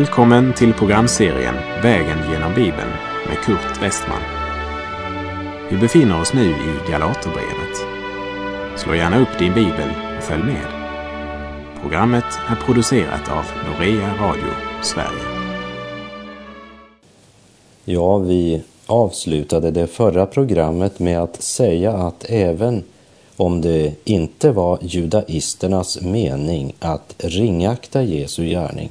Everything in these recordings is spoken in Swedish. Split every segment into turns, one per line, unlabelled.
Välkommen till programserien Vägen genom Bibeln med Kurt Westman. Vi befinner oss nu i Galaterbrevet. Slå gärna upp din bibel och följ med. Programmet är producerat av Norea Radio Sverige.
Ja, vi avslutade det förra programmet med att säga att även om det inte var judaisternas mening att ringakta Jesu gärning,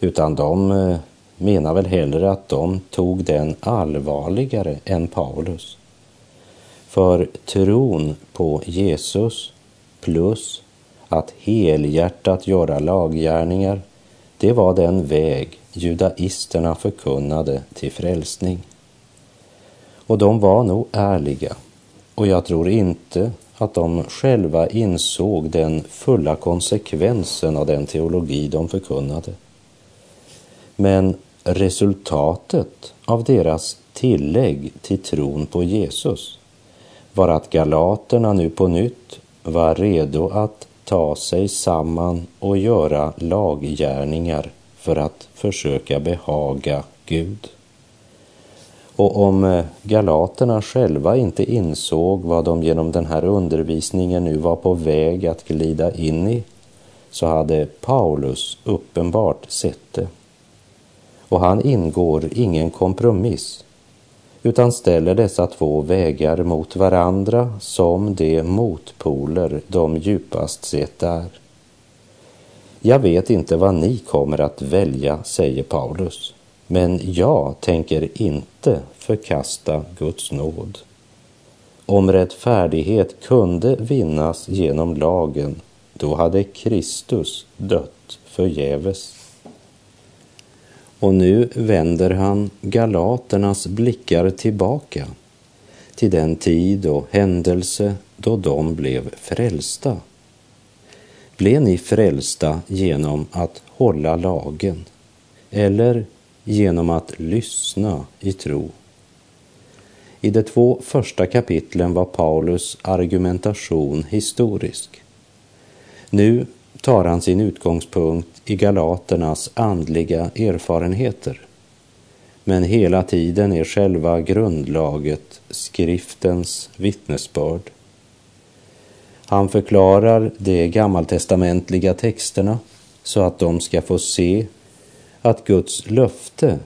utan de eh, menar väl hellre att de tog den allvarligare än Paulus. För tron på Jesus plus att helhjärtat göra laggärningar, det var den väg judaisterna förkunnade till frälsning. Och de var nog ärliga. Och jag tror inte att de själva insåg den fulla konsekvensen av den teologi de förkunnade. Men resultatet av deras tillägg till tron på Jesus var att galaterna nu på nytt var redo att ta sig samman och göra laggärningar för att försöka behaga Gud. Och om eh, galaterna själva inte insåg vad de genom den här undervisningen nu var på väg att glida in i, så hade Paulus uppenbart sett det. Och han ingår ingen kompromiss, utan ställer dessa två vägar mot varandra som de motpoler de djupast sett är. Jag vet inte vad ni kommer att välja, säger Paulus. Men jag tänker inte förkasta Guds nåd. Om rättfärdighet kunde vinnas genom lagen, då hade Kristus dött förgäves. Och nu vänder han galaternas blickar tillbaka till den tid och händelse då de blev frälsta. Blev ni frälsta genom att hålla lagen? Eller genom att lyssna i tro. I de två första kapitlen var Paulus argumentation historisk. Nu tar han sin utgångspunkt i galaternas andliga erfarenheter. Men hela tiden är själva grundlaget skriftens vittnesbörd. Han förklarar de gammaltestamentliga texterna så att de ska få se att Guds löfte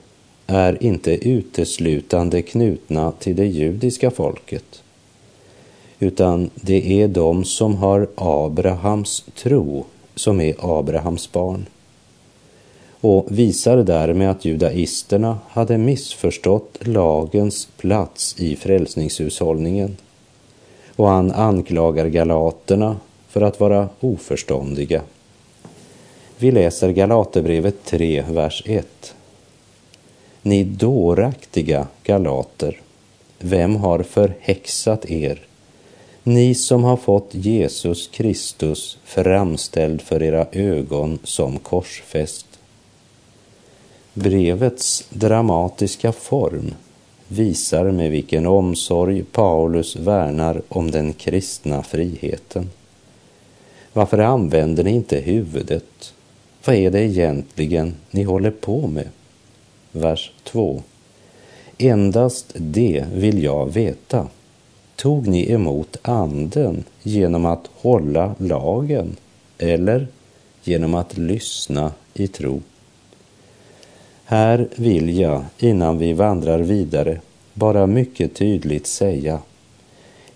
är inte uteslutande knutna till det judiska folket, utan det är de som har Abrahams tro som är Abrahams barn och visar därmed att judaisterna hade missförstått lagens plats i frälsningshushållningen. Och han anklagar galaterna för att vara oförståndiga. Vi läser Galaterbrevet 3, vers 1. Ni dåraktiga galater, vem har förhäxat er? Ni som har fått Jesus Kristus framställd för era ögon som korsfäst. Brevets dramatiska form visar med vilken omsorg Paulus värnar om den kristna friheten. Varför använder ni inte huvudet vad är det egentligen ni håller på med? Vers 2. Endast det vill jag veta. Tog ni emot anden genom att hålla lagen eller genom att lyssna i tro? Här vill jag, innan vi vandrar vidare, bara mycket tydligt säga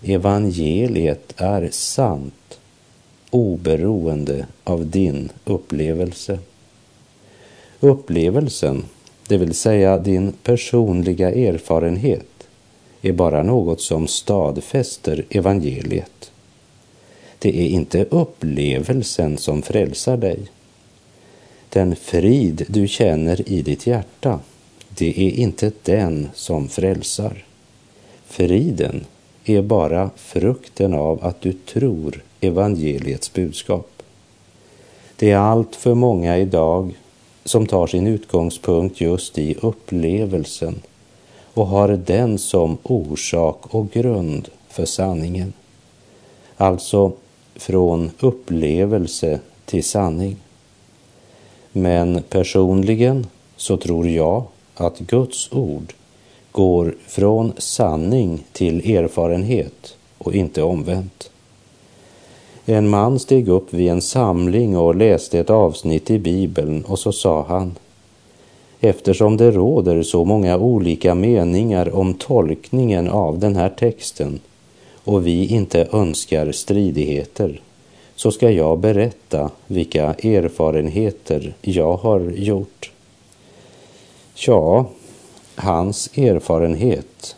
evangeliet är sant oberoende av din upplevelse. Upplevelsen, det vill säga din personliga erfarenhet, är bara något som stadfäster evangeliet. Det är inte upplevelsen som frälsar dig. Den frid du känner i ditt hjärta, det är inte den som frälsar. Friden är bara frukten av att du tror evangeliets budskap. Det är allt för många idag som tar sin utgångspunkt just i upplevelsen och har den som orsak och grund för sanningen. Alltså från upplevelse till sanning. Men personligen så tror jag att Guds ord går från sanning till erfarenhet och inte omvänt. En man steg upp vid en samling och läste ett avsnitt i Bibeln och så sa han Eftersom det råder så många olika meningar om tolkningen av den här texten och vi inte önskar stridigheter så ska jag berätta vilka erfarenheter jag har gjort. Ja, hans erfarenhet,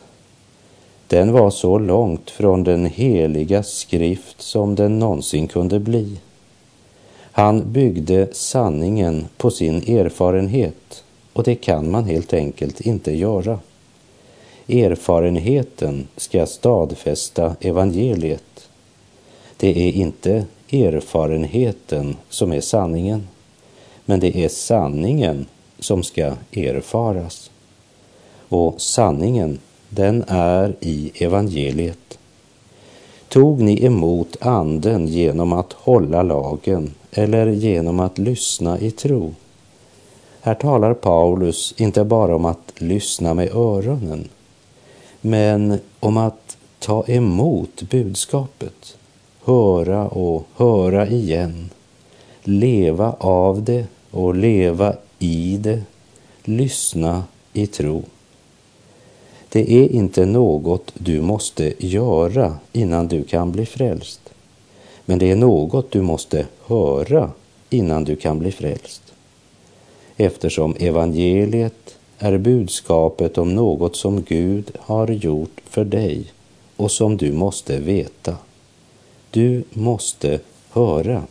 den var så långt från den heliga skrift som den någonsin kunde bli. Han byggde sanningen på sin erfarenhet och det kan man helt enkelt inte göra. Erfarenheten ska stadfästa evangeliet. Det är inte erfarenheten som är sanningen, men det är sanningen som ska erfaras. Och sanningen, den är i evangeliet. Tog ni emot anden genom att hålla lagen eller genom att lyssna i tro? Här talar Paulus inte bara om att lyssna med öronen, men om att ta emot budskapet, höra och höra igen, leva av det och leva i det, lyssna i tro. Det är inte något du måste göra innan du kan bli frälst. Men det är något du måste höra innan du kan bli frälst. Eftersom evangeliet är budskapet om något som Gud har gjort för dig och som du måste veta. Du måste höra.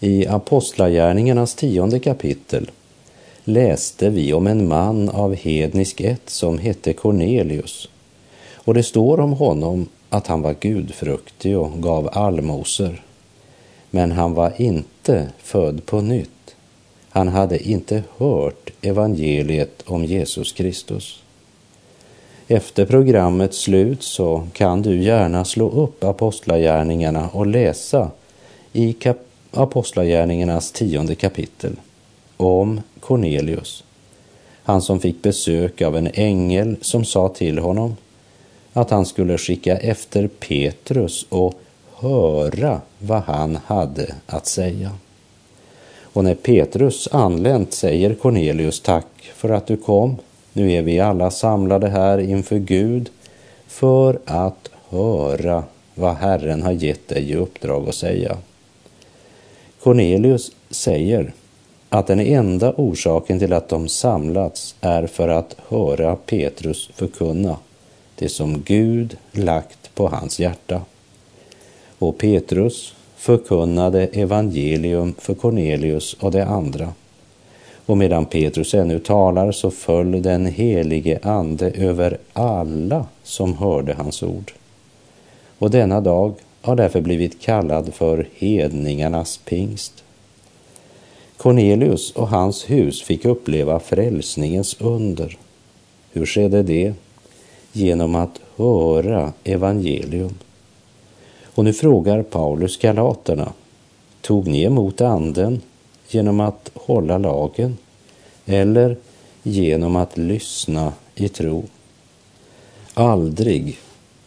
I Apostlagärningarnas tionde kapitel läste vi om en man av hednisk ett som hette Cornelius. Och det står om honom att han var gudfruktig och gav allmosor. Men han var inte född på nytt. Han hade inte hört evangeliet om Jesus Kristus. Efter programmets slut så kan du gärna slå upp Apostlagärningarna och läsa i kap- Apostlagärningarnas tionde kapitel om Cornelius. Han som fick besök av en ängel som sa till honom att han skulle skicka efter Petrus och höra vad han hade att säga. Och när Petrus anlänt säger Cornelius tack för att du kom. Nu är vi alla samlade här inför Gud för att höra vad Herren har gett dig i uppdrag att säga. Cornelius säger att den enda orsaken till att de samlats är för att höra Petrus förkunna det som Gud lagt på hans hjärta. Och Petrus förkunnade evangelium för Cornelius och de andra. Och medan Petrus ännu talar så föll den helige ande över alla som hörde hans ord. Och denna dag har därför blivit kallad för hedningarnas pingst. Cornelius och hans hus fick uppleva frälsningens under. Hur skedde det? Genom att höra evangelium. Och nu frågar Paulus galaterna, tog ni emot anden genom att hålla lagen eller genom att lyssna i tro? Aldrig,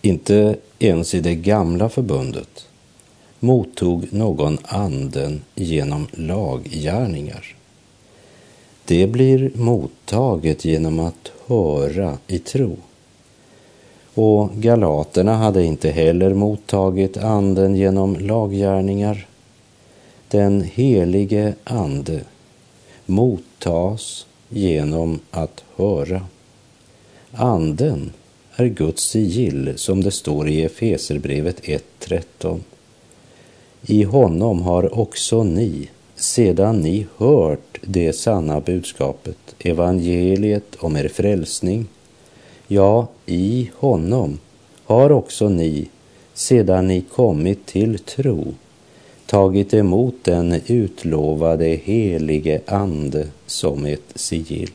inte ens i det gamla förbundet, mottog någon anden genom laggärningar. Det blir mottaget genom att höra i tro. Och galaterna hade inte heller mottagit anden genom laggärningar. Den helige ande mottas genom att höra. Anden är Guds sigill som det står i Efeserbrevet 1.13. I honom har också ni, sedan ni hört det sanna budskapet, evangeliet om er frälsning, Ja, i honom har också ni, sedan ni kommit till tro, tagit emot den utlovade helige Ande som ett sigill.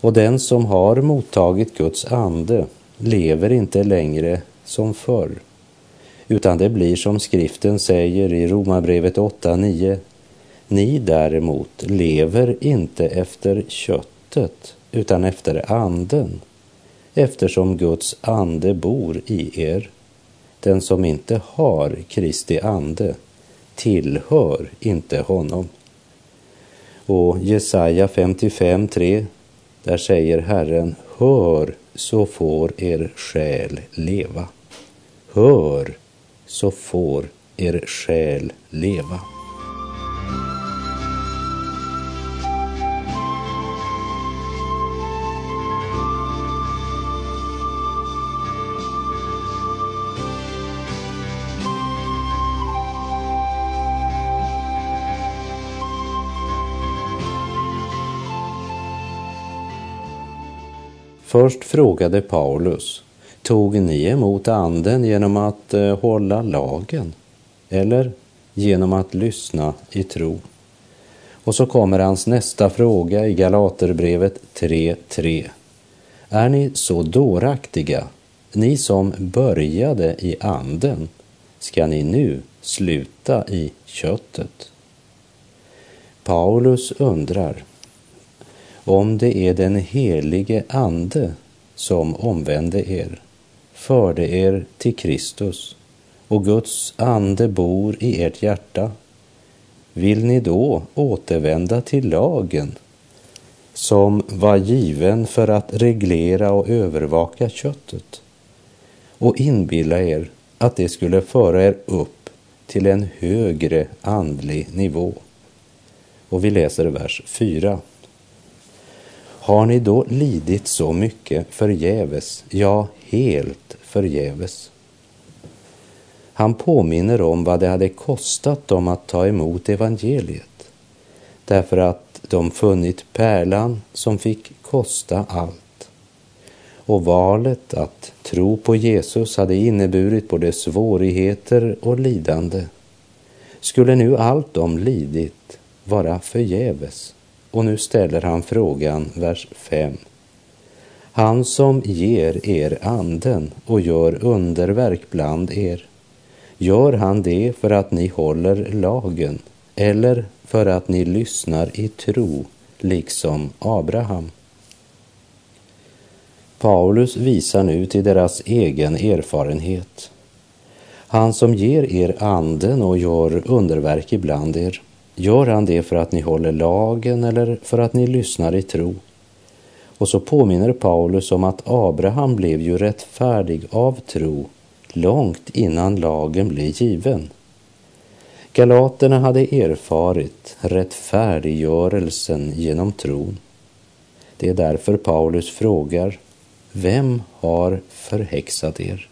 Och den som har mottagit Guds ande lever inte längre som förr, utan det blir som skriften säger i Romarbrevet 8.9, Ni däremot lever inte efter köttet utan efter anden, eftersom Guds ande bor i er. Den som inte har Kristi ande tillhör inte honom. Och Jesaja 55.3, där säger Herren, hör så får er själ leva. Hör så får er själ leva. Först frågade Paulus, tog ni emot anden genom att eh, hålla lagen eller genom att lyssna i tro? Och så kommer hans nästa fråga i Galaterbrevet 3.3. Är ni så dåraktiga, ni som började i anden, ska ni nu sluta i köttet? Paulus undrar, om det är den helige Ande som omvände er, förde er till Kristus och Guds ande bor i ert hjärta, vill ni då återvända till lagen som var given för att reglera och övervaka köttet och inbilla er att det skulle föra er upp till en högre andlig nivå? Och vi läser vers 4. Har ni då lidit så mycket förgäves, ja, helt förgäves? Han påminner om vad det hade kostat dem att ta emot evangeliet, därför att de funnit pärlan som fick kosta allt. Och valet att tro på Jesus hade inneburit både svårigheter och lidande. Skulle nu allt de lidit vara förgäves? Och nu ställer han frågan, vers 5. Han som ger er anden och gör underverk bland er, gör han det för att ni håller lagen eller för att ni lyssnar i tro, liksom Abraham? Paulus visar nu till deras egen erfarenhet. Han som ger er anden och gör underverk ibland er, Gör han det för att ni håller lagen eller för att ni lyssnar i tro? Och så påminner Paulus om att Abraham blev ju rättfärdig av tro långt innan lagen blev given. Galaterna hade erfarit rättfärdiggörelsen genom tron. Det är därför Paulus frågar, vem har förhäxat er?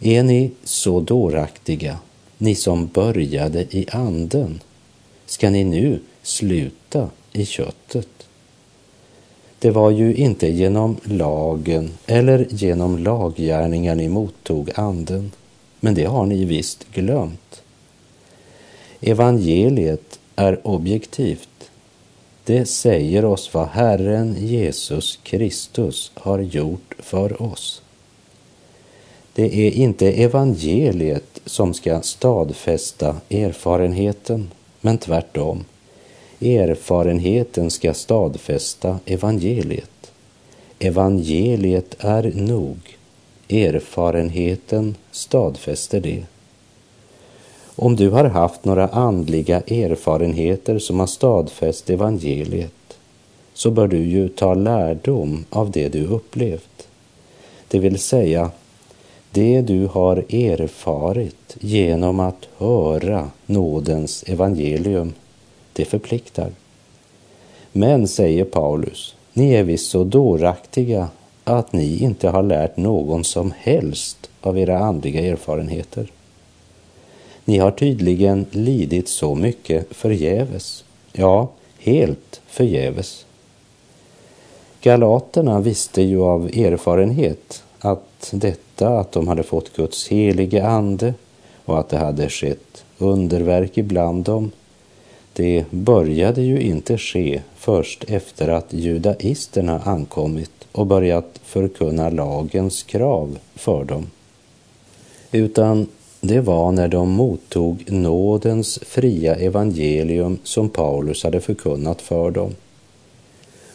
Är ni så dåraktiga, ni som började i anden? Ska ni nu sluta i köttet. Det var ju inte genom lagen eller genom laggärningar ni mottog anden, men det har ni visst glömt. Evangeliet är objektivt. Det säger oss vad Herren Jesus Kristus har gjort för oss. Det är inte evangeliet som ska stadfästa erfarenheten men tvärtom. Erfarenheten ska stadfästa evangeliet. Evangeliet är nog. Erfarenheten stadfäster det. Om du har haft några andliga erfarenheter som har stadfäst evangeliet så bör du ju ta lärdom av det du upplevt. Det vill säga det du har erfarit genom att höra nådens evangelium, det förpliktar. Men, säger Paulus, ni är visst så dåraktiga att ni inte har lärt någon som helst av era andliga erfarenheter. Ni har tydligen lidit så mycket förgäves. Ja, helt förgäves. Galaterna visste ju av erfarenhet att detta att de hade fått Guds helige ande och att det hade skett underverk ibland dem, det började ju inte ske först efter att judaisterna ankommit och börjat förkunna lagens krav för dem. Utan det var när de mottog nådens fria evangelium som Paulus hade förkunnat för dem.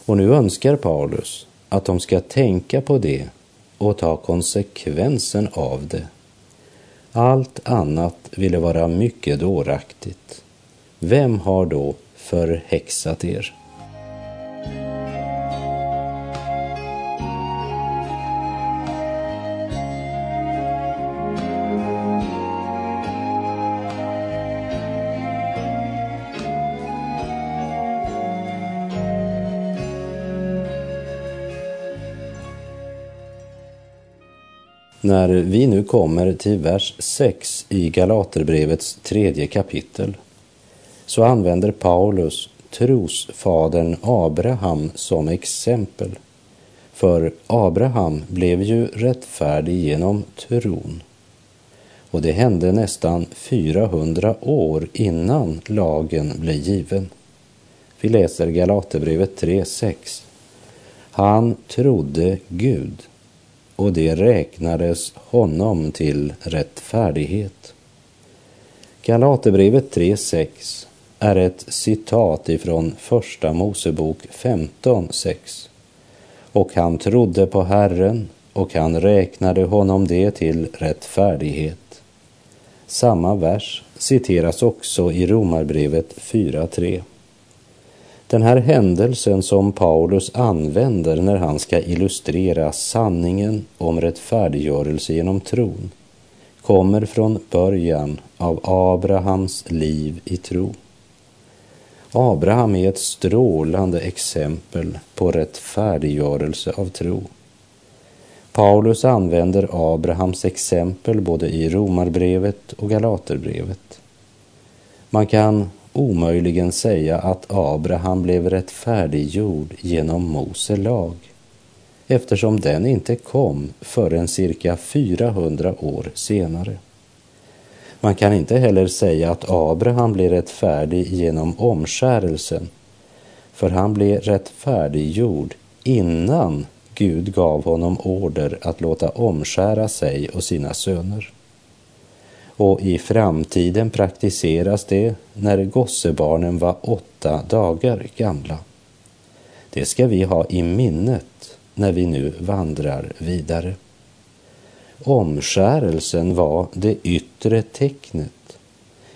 Och nu önskar Paulus att de ska tänka på det och ta konsekvensen av det. Allt annat ville vara mycket dåraktigt. Vem har då förhäxat er? När vi nu kommer till vers 6 i Galaterbrevets tredje kapitel så använder Paulus trosfadern Abraham som exempel. För Abraham blev ju rättfärdig genom tron. Och det hände nästan 400 år innan lagen blev given. Vi läser Galaterbrevet 3.6. Han trodde Gud och det räknades honom till rättfärdighet. Galaterbrevet 3.6 är ett citat ifrån Första Mosebok 15.6. Och han trodde på Herren och han räknade honom det till rättfärdighet. Samma vers citeras också i Romarbrevet 4.3. Den här händelsen som Paulus använder när han ska illustrera sanningen om rättfärdiggörelse genom tron kommer från början av Abrahams liv i tro. Abraham är ett strålande exempel på rättfärdiggörelse av tro. Paulus använder Abrahams exempel både i Romarbrevet och Galaterbrevet. Man kan omöjligen säga att Abraham blev rättfärdiggjord genom Mose lag eftersom den inte kom förrän cirka 400 år senare. Man kan inte heller säga att Abraham blev rättfärdig genom omskärelsen för han blev rättfärdiggjord innan Gud gav honom order att låta omskära sig och sina söner och i framtiden praktiseras det när gossebarnen var åtta dagar gamla. Det ska vi ha i minnet när vi nu vandrar vidare. Omskärelsen var det yttre tecknet,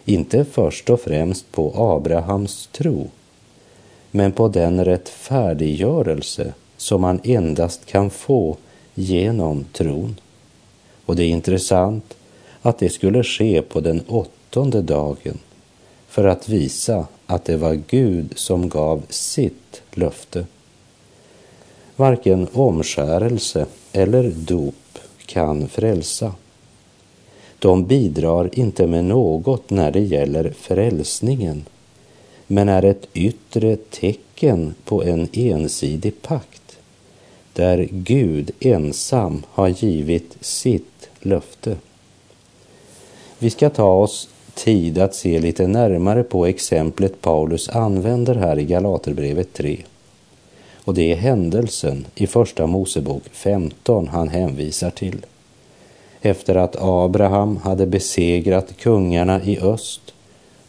inte först och främst på Abrahams tro, men på den rättfärdiggörelse som man endast kan få genom tron. Och det är intressant att det skulle ske på den åttonde dagen för att visa att det var Gud som gav sitt löfte. Varken omskärelse eller dop kan frälsa. De bidrar inte med något när det gäller frälsningen men är ett yttre tecken på en ensidig pakt där Gud ensam har givit sitt löfte. Vi ska ta oss tid att se lite närmare på exemplet Paulus använder här i Galaterbrevet 3. Och det är händelsen i Första Mosebok 15 han hänvisar till. Efter att Abraham hade besegrat kungarna i öst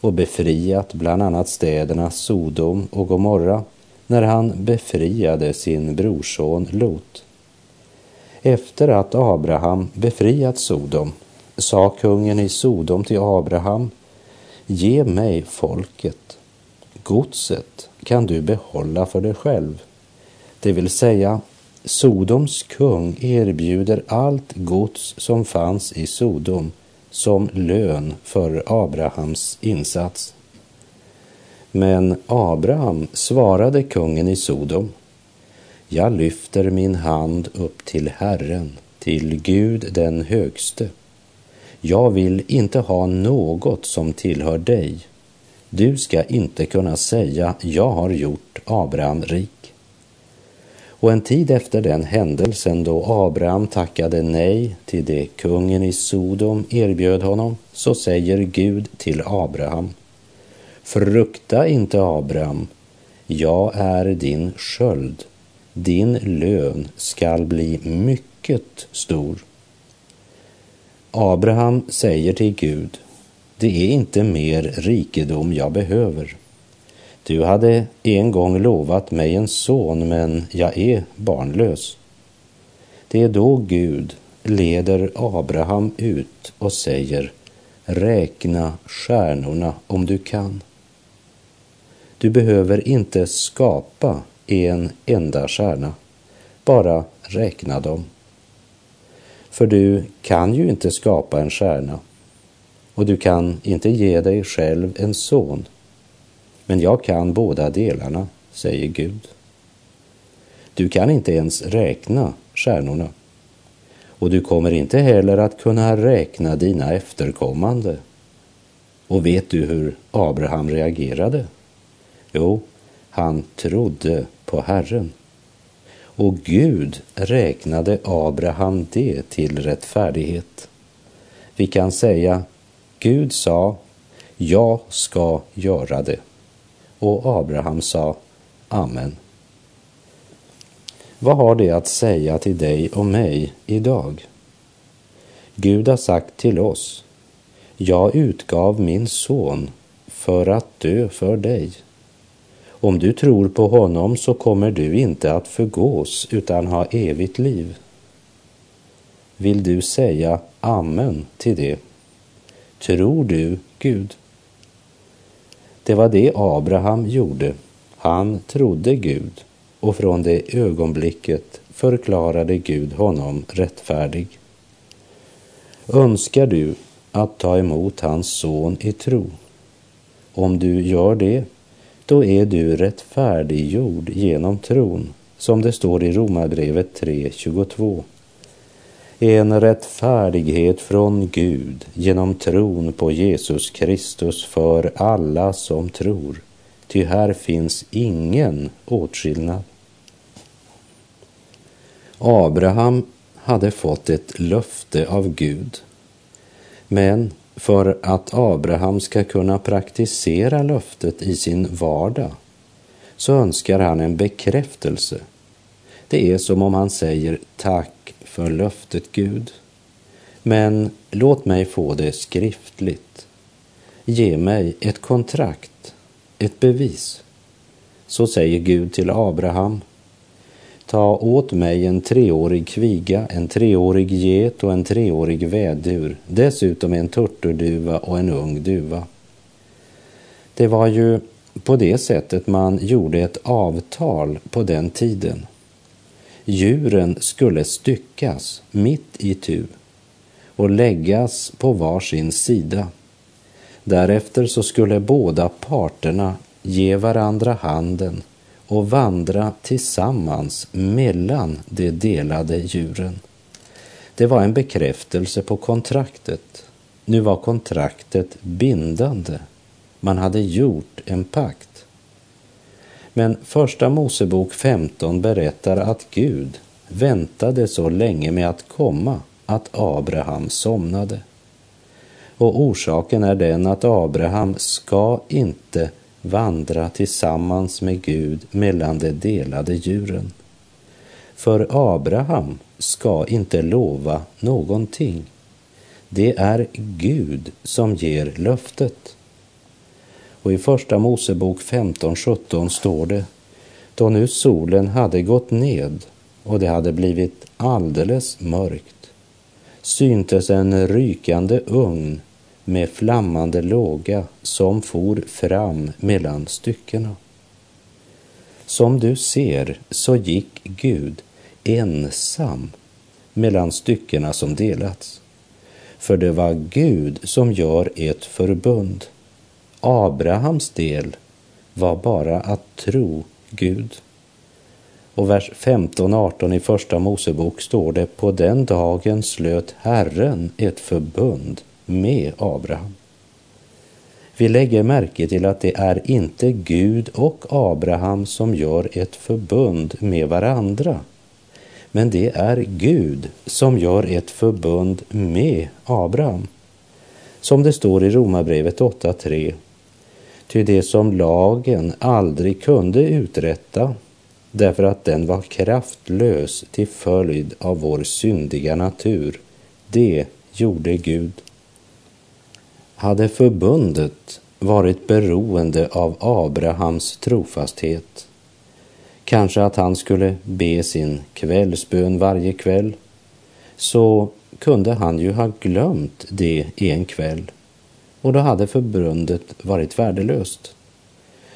och befriat bland annat städerna Sodom och Gomorra när han befriade sin brorson Lot. Efter att Abraham befriat Sodom sa kungen i Sodom till Abraham, ge mig folket, godset kan du behålla för dig själv. Det vill säga, Sodoms kung erbjuder allt gods som fanns i Sodom som lön för Abrahams insats. Men Abraham svarade kungen i Sodom, jag lyfter min hand upp till Herren, till Gud den högste jag vill inte ha något som tillhör dig. Du ska inte kunna säga, jag har gjort Abraham rik. Och en tid efter den händelsen då Abraham tackade nej till det kungen i Sodom erbjöd honom, så säger Gud till Abraham, Frukta inte Abraham, jag är din sköld, din lön skall bli mycket stor. Abraham säger till Gud, det är inte mer rikedom jag behöver. Du hade en gång lovat mig en son, men jag är barnlös. Det är då Gud leder Abraham ut och säger, räkna stjärnorna om du kan. Du behöver inte skapa en enda stjärna, bara räkna dem. För du kan ju inte skapa en stjärna och du kan inte ge dig själv en son. Men jag kan båda delarna, säger Gud. Du kan inte ens räkna stjärnorna och du kommer inte heller att kunna räkna dina efterkommande. Och vet du hur Abraham reagerade? Jo, han trodde på Herren. Och Gud räknade Abraham det till rättfärdighet. Vi kan säga, Gud sa, jag ska göra det. Och Abraham sa, Amen. Vad har det att säga till dig och mig idag? Gud har sagt till oss, jag utgav min son för att dö för dig. Om du tror på honom så kommer du inte att förgås utan ha evigt liv. Vill du säga amen till det? Tror du Gud? Det var det Abraham gjorde. Han trodde Gud och från det ögonblicket förklarade Gud honom rättfärdig. Önskar du att ta emot hans son i tro? Om du gör det, då är du rättfärdiggjord genom tron, som det står i Romarbrevet 3.22. En rättfärdighet från Gud genom tron på Jesus Kristus för alla som tror, ty här finns ingen åtskillnad. Abraham hade fått ett löfte av Gud. Men för att Abraham ska kunna praktisera löftet i sin vardag så önskar han en bekräftelse. Det är som om han säger tack för löftet Gud. Men låt mig få det skriftligt. Ge mig ett kontrakt, ett bevis. Så säger Gud till Abraham Ta åt mig en treårig kviga, en treårig get och en treårig vädur, dessutom en turturduva och en ung duva. Det var ju på det sättet man gjorde ett avtal på den tiden. Djuren skulle styckas mitt i tu och läggas på var sin sida. Därefter så skulle båda parterna ge varandra handen och vandra tillsammans mellan de delade djuren. Det var en bekräftelse på kontraktet. Nu var kontraktet bindande. Man hade gjort en pakt. Men första Mosebok 15 berättar att Gud väntade så länge med att komma att Abraham somnade. Och orsaken är den att Abraham ska inte vandra tillsammans med Gud mellan de delade djuren. För Abraham ska inte lova någonting. Det är Gud som ger löftet. Och i Första Mosebok 15.17 står det, då nu solen hade gått ned och det hade blivit alldeles mörkt, syntes en rykande ugn med flammande låga som for fram mellan styckena. Som du ser så gick Gud ensam mellan styckena som delats. För det var Gud som gör ett förbund. Abrahams del var bara att tro Gud. Och vers 15-18 i Första Mosebok står det, på den dagen slöt Herren ett förbund med Abraham. Vi lägger märke till att det är inte Gud och Abraham som gör ett förbund med varandra, men det är Gud som gör ett förbund med Abraham. Som det står i Romarbrevet 8.3. Ty det som lagen aldrig kunde uträtta, därför att den var kraftlös till följd av vår syndiga natur, det gjorde Gud. Hade förbundet varit beroende av Abrahams trofasthet, kanske att han skulle be sin kvällsbön varje kväll, så kunde han ju ha glömt det en kväll och då hade förbundet varit värdelöst.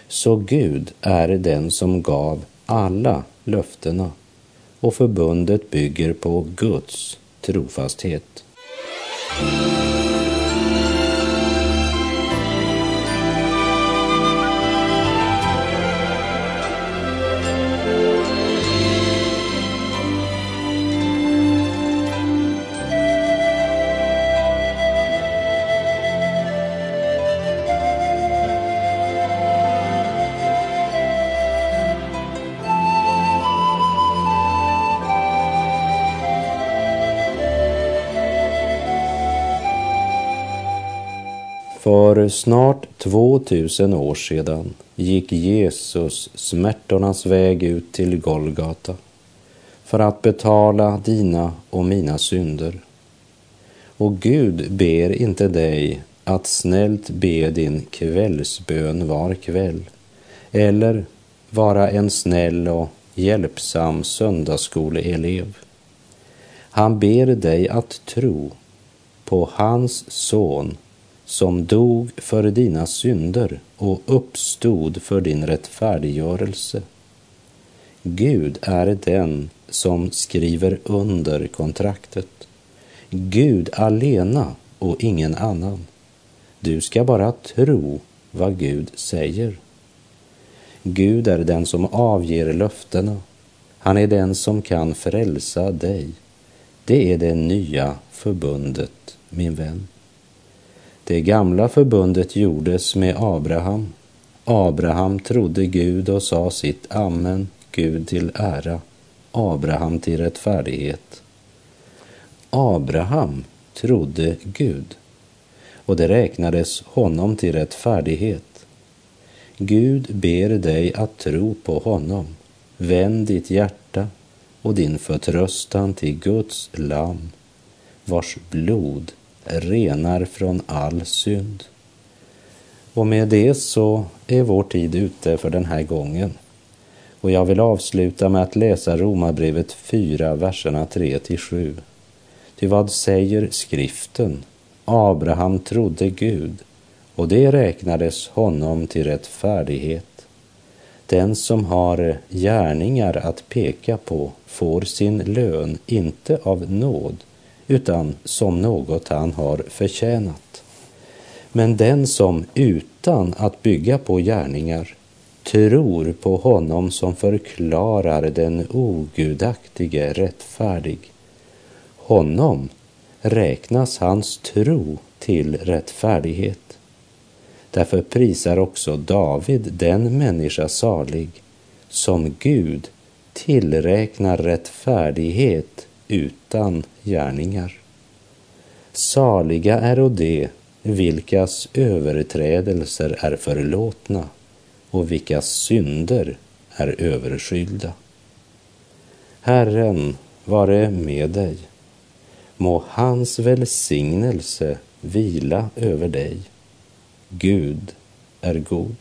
Så Gud är den som gav alla löftena och förbundet bygger på Guds trofasthet. För snart 2000 år sedan gick Jesus smärtornas väg ut till Golgata för att betala dina och mina synder. Och Gud ber inte dig att snällt be din kvällsbön var kväll eller vara en snäll och hjälpsam söndagsskoleelev. Han ber dig att tro på hans son som dog för dina synder och uppstod för din rättfärdiggörelse. Gud är den som skriver under kontraktet. Gud alena och ingen annan. Du ska bara tro vad Gud säger. Gud är den som avger löftena. Han är den som kan frälsa dig. Det är det nya förbundet, min vän. Det gamla förbundet gjordes med Abraham. Abraham trodde Gud och sa sitt amen, Gud till ära, Abraham till rättfärdighet. Abraham trodde Gud och det räknades honom till rättfärdighet. Gud ber dig att tro på honom. Vänd ditt hjärta och din förtröstan till Guds Lamm, vars blod renar från all synd. Och med det så är vår tid ute för den här gången. Och jag vill avsluta med att läsa Romarbrevet 4, verserna 3 till 7. Ty vad säger skriften? Abraham trodde Gud och det räknades honom till rättfärdighet. Den som har gärningar att peka på får sin lön inte av nåd utan som något han har förtjänat. Men den som utan att bygga på gärningar tror på honom som förklarar den ogudaktige rättfärdig, honom räknas hans tro till rättfärdighet. Därför prisar också David den människa salig som Gud tillräknar rättfärdighet utan gärningar. Saliga är de vilkas överträdelser är förlåtna och vilkas synder är överskylda. Herren vare med dig. Må hans välsignelse vila över dig. Gud är god.